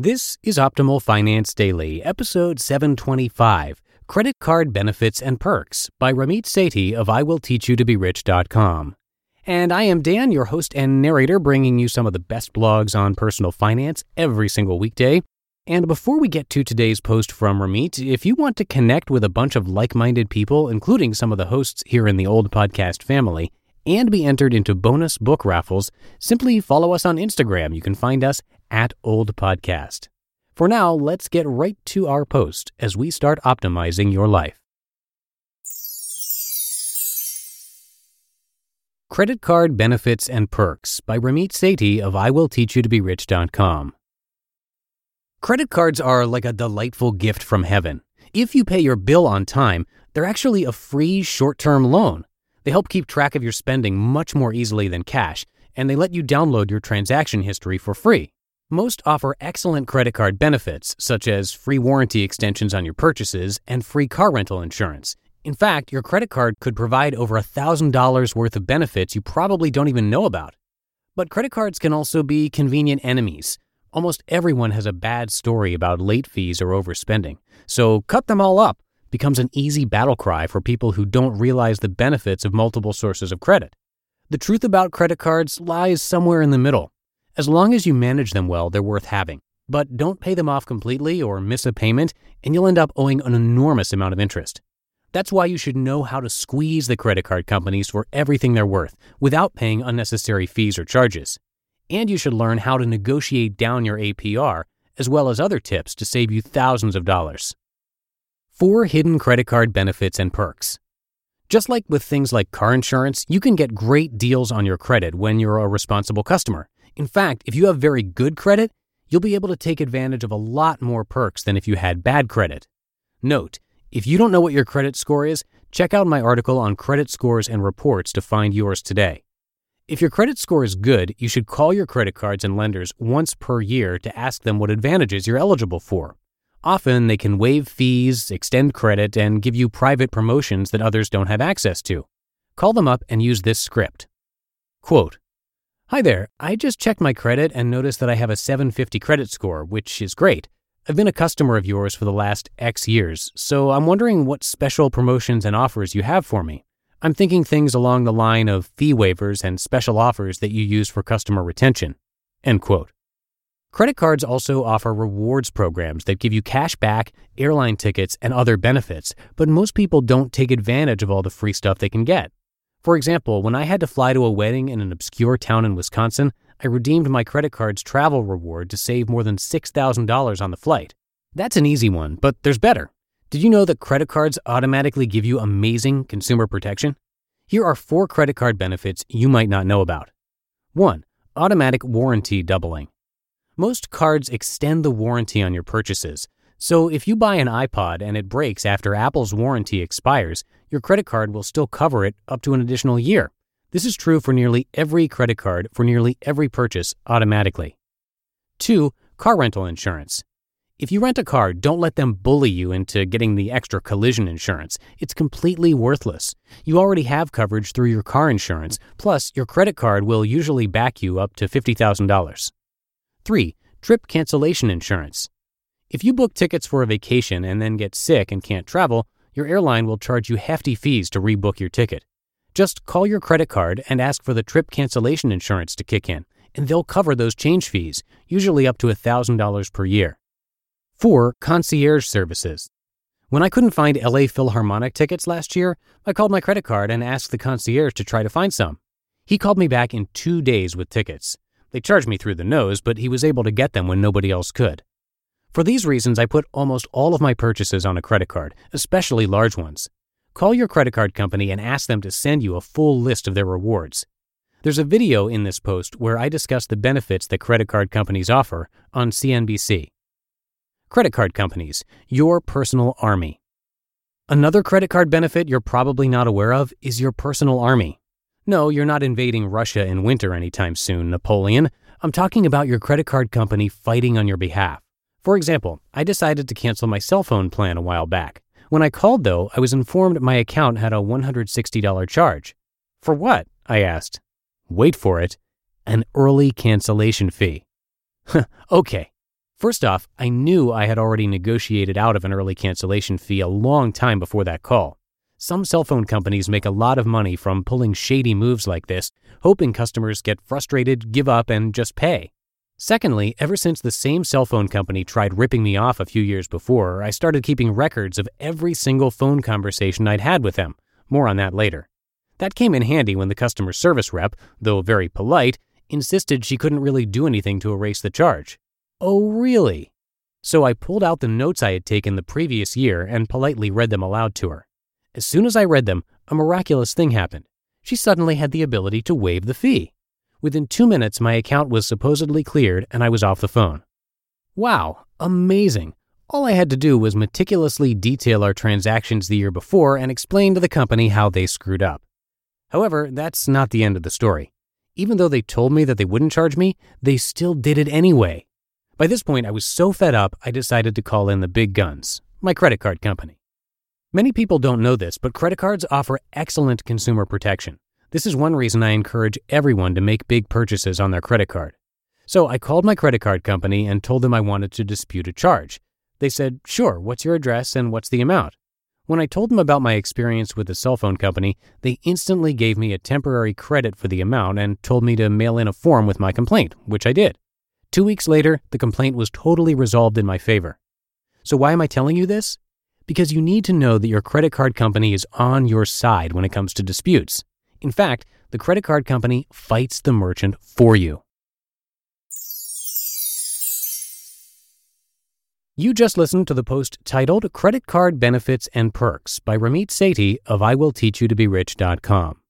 This is Optimal Finance Daily, episode 725 Credit Card Benefits and Perks by Ramit Sethi of IWillTeachYouToBeRich.com. And I am Dan, your host and narrator, bringing you some of the best blogs on personal finance every single weekday. And before we get to today's post from Ramit, if you want to connect with a bunch of like minded people, including some of the hosts here in the old podcast family, and be entered into bonus book raffles, simply follow us on Instagram. You can find us at Old Podcast. For now, let's get right to our post as we start optimizing your life. Credit Card Benefits and Perks by Ramit Sethi of IWillTeachYouToBeRich.com. Credit cards are like a delightful gift from heaven. If you pay your bill on time, they're actually a free short term loan. They help keep track of your spending much more easily than cash, and they let you download your transaction history for free. Most offer excellent credit card benefits, such as free warranty extensions on your purchases and free car rental insurance. In fact, your credit card could provide over $1,000 worth of benefits you probably don't even know about. But credit cards can also be convenient enemies. Almost everyone has a bad story about late fees or overspending, so cut them all up becomes an easy battle cry for people who don't realize the benefits of multiple sources of credit. The truth about credit cards lies somewhere in the middle. As long as you manage them well, they're worth having. But don't pay them off completely or miss a payment, and you'll end up owing an enormous amount of interest. That's why you should know how to squeeze the credit card companies for everything they're worth without paying unnecessary fees or charges. And you should learn how to negotiate down your APR, as well as other tips to save you thousands of dollars. Four hidden credit card benefits and perks. Just like with things like car insurance, you can get great deals on your credit when you're a responsible customer. In fact, if you have very good credit, you'll be able to take advantage of a lot more perks than if you had bad credit. Note, if you don't know what your credit score is, check out my article on credit scores and reports to find yours today. If your credit score is good, you should call your credit cards and lenders once per year to ask them what advantages you're eligible for. Often they can waive fees, extend credit, and give you private promotions that others don't have access to. Call them up and use this script. Quote, Hi there, I just checked my credit and noticed that I have a 750 credit score, which is great. I've been a customer of yours for the last X years, so I'm wondering what special promotions and offers you have for me. I'm thinking things along the line of fee waivers and special offers that you use for customer retention. End quote. Credit cards also offer rewards programs that give you cash back, airline tickets, and other benefits, but most people don't take advantage of all the free stuff they can get. For example, when I had to fly to a wedding in an obscure town in Wisconsin, I redeemed my credit card's travel reward to save more than $6,000 on the flight. That's an easy one, but there's better. Did you know that credit cards automatically give you amazing consumer protection? Here are four credit card benefits you might not know about. 1. Automatic warranty doubling. Most cards extend the warranty on your purchases, so if you buy an iPod and it breaks after Apple's warranty expires, your credit card will still cover it up to an additional year. This is true for nearly every credit card for nearly every purchase automatically. 2. Car rental insurance. If you rent a car, don't let them bully you into getting the extra collision insurance. It's completely worthless. You already have coverage through your car insurance, plus, your credit card will usually back you up to $50,000. 3. Trip cancellation insurance. If you book tickets for a vacation and then get sick and can't travel, your airline will charge you hefty fees to rebook your ticket. Just call your credit card and ask for the trip cancellation insurance to kick in, and they'll cover those change fees, usually up to $1,000 per year. 4. Concierge services. When I couldn't find LA Philharmonic tickets last year, I called my credit card and asked the concierge to try to find some. He called me back in two days with tickets. They charged me through the nose, but he was able to get them when nobody else could. For these reasons, I put almost all of my purchases on a credit card, especially large ones. Call your credit card company and ask them to send you a full list of their rewards. There's a video in this post where I discuss the benefits that credit card companies offer on CNBC. Credit card companies, your personal army. Another credit card benefit you're probably not aware of is your personal army. No, you're not invading Russia in winter anytime soon, Napoleon. I'm talking about your credit card company fighting on your behalf. For example, I decided to cancel my cell phone plan a while back. When I called, though, I was informed my account had a $160 charge. For what? I asked. Wait for it an early cancellation fee. okay. First off, I knew I had already negotiated out of an early cancellation fee a long time before that call. Some cell phone companies make a lot of money from pulling shady moves like this, hoping customers get frustrated, give up, and just pay. Secondly, ever since the same cell phone company tried ripping me off a few years before, I started keeping records of every single phone conversation I'd had with them. More on that later. That came in handy when the customer service rep, though very polite, insisted she couldn't really do anything to erase the charge. Oh, really? So I pulled out the notes I had taken the previous year and politely read them aloud to her. As soon as I read them, a miraculous thing happened. She suddenly had the ability to waive the fee. Within two minutes, my account was supposedly cleared and I was off the phone. Wow, amazing. All I had to do was meticulously detail our transactions the year before and explain to the company how they screwed up. However, that's not the end of the story. Even though they told me that they wouldn't charge me, they still did it anyway. By this point, I was so fed up, I decided to call in the big guns, my credit card company. Many people don't know this, but credit cards offer excellent consumer protection. This is one reason I encourage everyone to make big purchases on their credit card. So I called my credit card company and told them I wanted to dispute a charge. They said, Sure, what's your address and what's the amount? When I told them about my experience with the cell phone company, they instantly gave me a temporary credit for the amount and told me to mail in a form with my complaint, which I did. Two weeks later, the complaint was totally resolved in my favor. So, why am I telling you this? Because you need to know that your credit card company is on your side when it comes to disputes. In fact, the credit card company fights the merchant for you. You just listened to the post titled Credit Card Benefits and Perks by Ramit Sethi of IWillTeachYouToBeRich.com.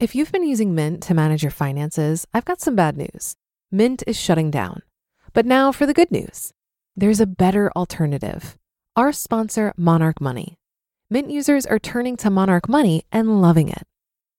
If you've been using Mint to manage your finances, I've got some bad news. Mint is shutting down. But now for the good news there's a better alternative. Our sponsor, Monarch Money. Mint users are turning to Monarch Money and loving it.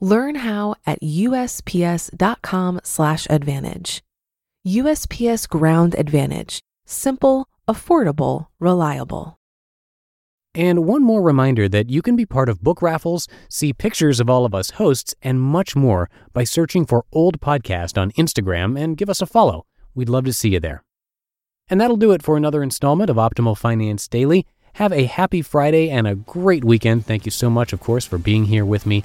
Learn how at usps.com/advantage. USPS Ground Advantage: simple, affordable, reliable. And one more reminder that you can be part of book raffles, see pictures of all of us hosts, and much more by searching for Old Podcast on Instagram and give us a follow. We'd love to see you there. And that'll do it for another installment of Optimal Finance Daily. Have a happy Friday and a great weekend. Thank you so much, of course, for being here with me